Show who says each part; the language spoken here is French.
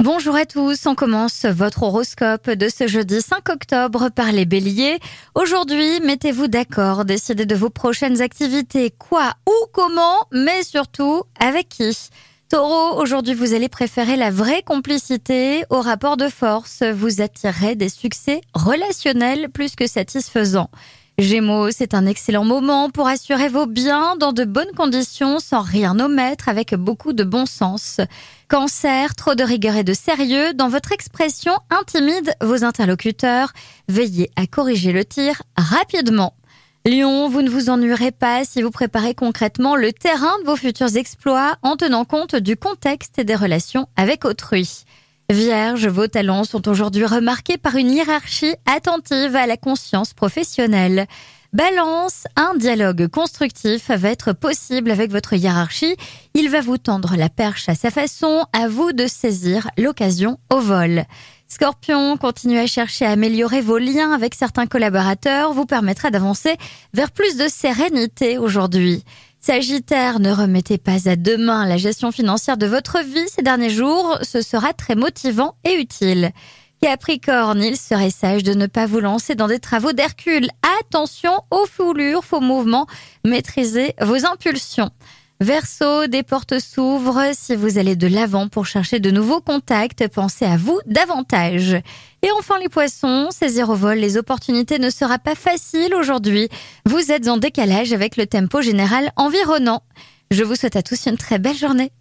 Speaker 1: Bonjour à tous, on commence votre horoscope de ce jeudi 5 octobre par les béliers. Aujourd'hui, mettez-vous d'accord, décidez de vos prochaines activités, quoi ou comment, mais surtout avec qui? Taureau, aujourd'hui vous allez préférer la vraie complicité au rapport de force, vous attirerez des succès relationnels plus que satisfaisants. Gémeaux, c'est un excellent moment pour assurer vos biens dans de bonnes conditions sans rien omettre avec beaucoup de bon sens. Cancer, trop de rigueur et de sérieux dans votre expression intimide vos interlocuteurs. Veillez à corriger le tir rapidement. Lion, vous ne vous ennuierez pas si vous préparez concrètement le terrain de vos futurs exploits en tenant compte du contexte et des relations avec autrui. Vierge, vos talents sont aujourd'hui remarqués par une hiérarchie attentive à la conscience professionnelle. Balance, un dialogue constructif va être possible avec votre hiérarchie. Il va vous tendre la perche à sa façon, à vous de saisir l'occasion au vol. Scorpion, continuez à chercher à améliorer vos liens avec certains collaborateurs, vous permettra d'avancer vers plus de sérénité aujourd'hui. Sagittaire, ne remettez pas à demain la gestion financière de votre vie ces derniers jours, ce sera très motivant et utile. Capricorne, il serait sage de ne pas vous lancer dans des travaux d'Hercule. Attention aux foulures, faux mouvements, maîtrisez vos impulsions. Verseau, des portes s'ouvrent. Si vous allez de l'avant pour chercher de nouveaux contacts, pensez à vous davantage. Et enfin les poissons, saisir au vol les opportunités ne sera pas facile aujourd'hui. Vous êtes en décalage avec le tempo général environnant. Je vous souhaite à tous une très belle journée.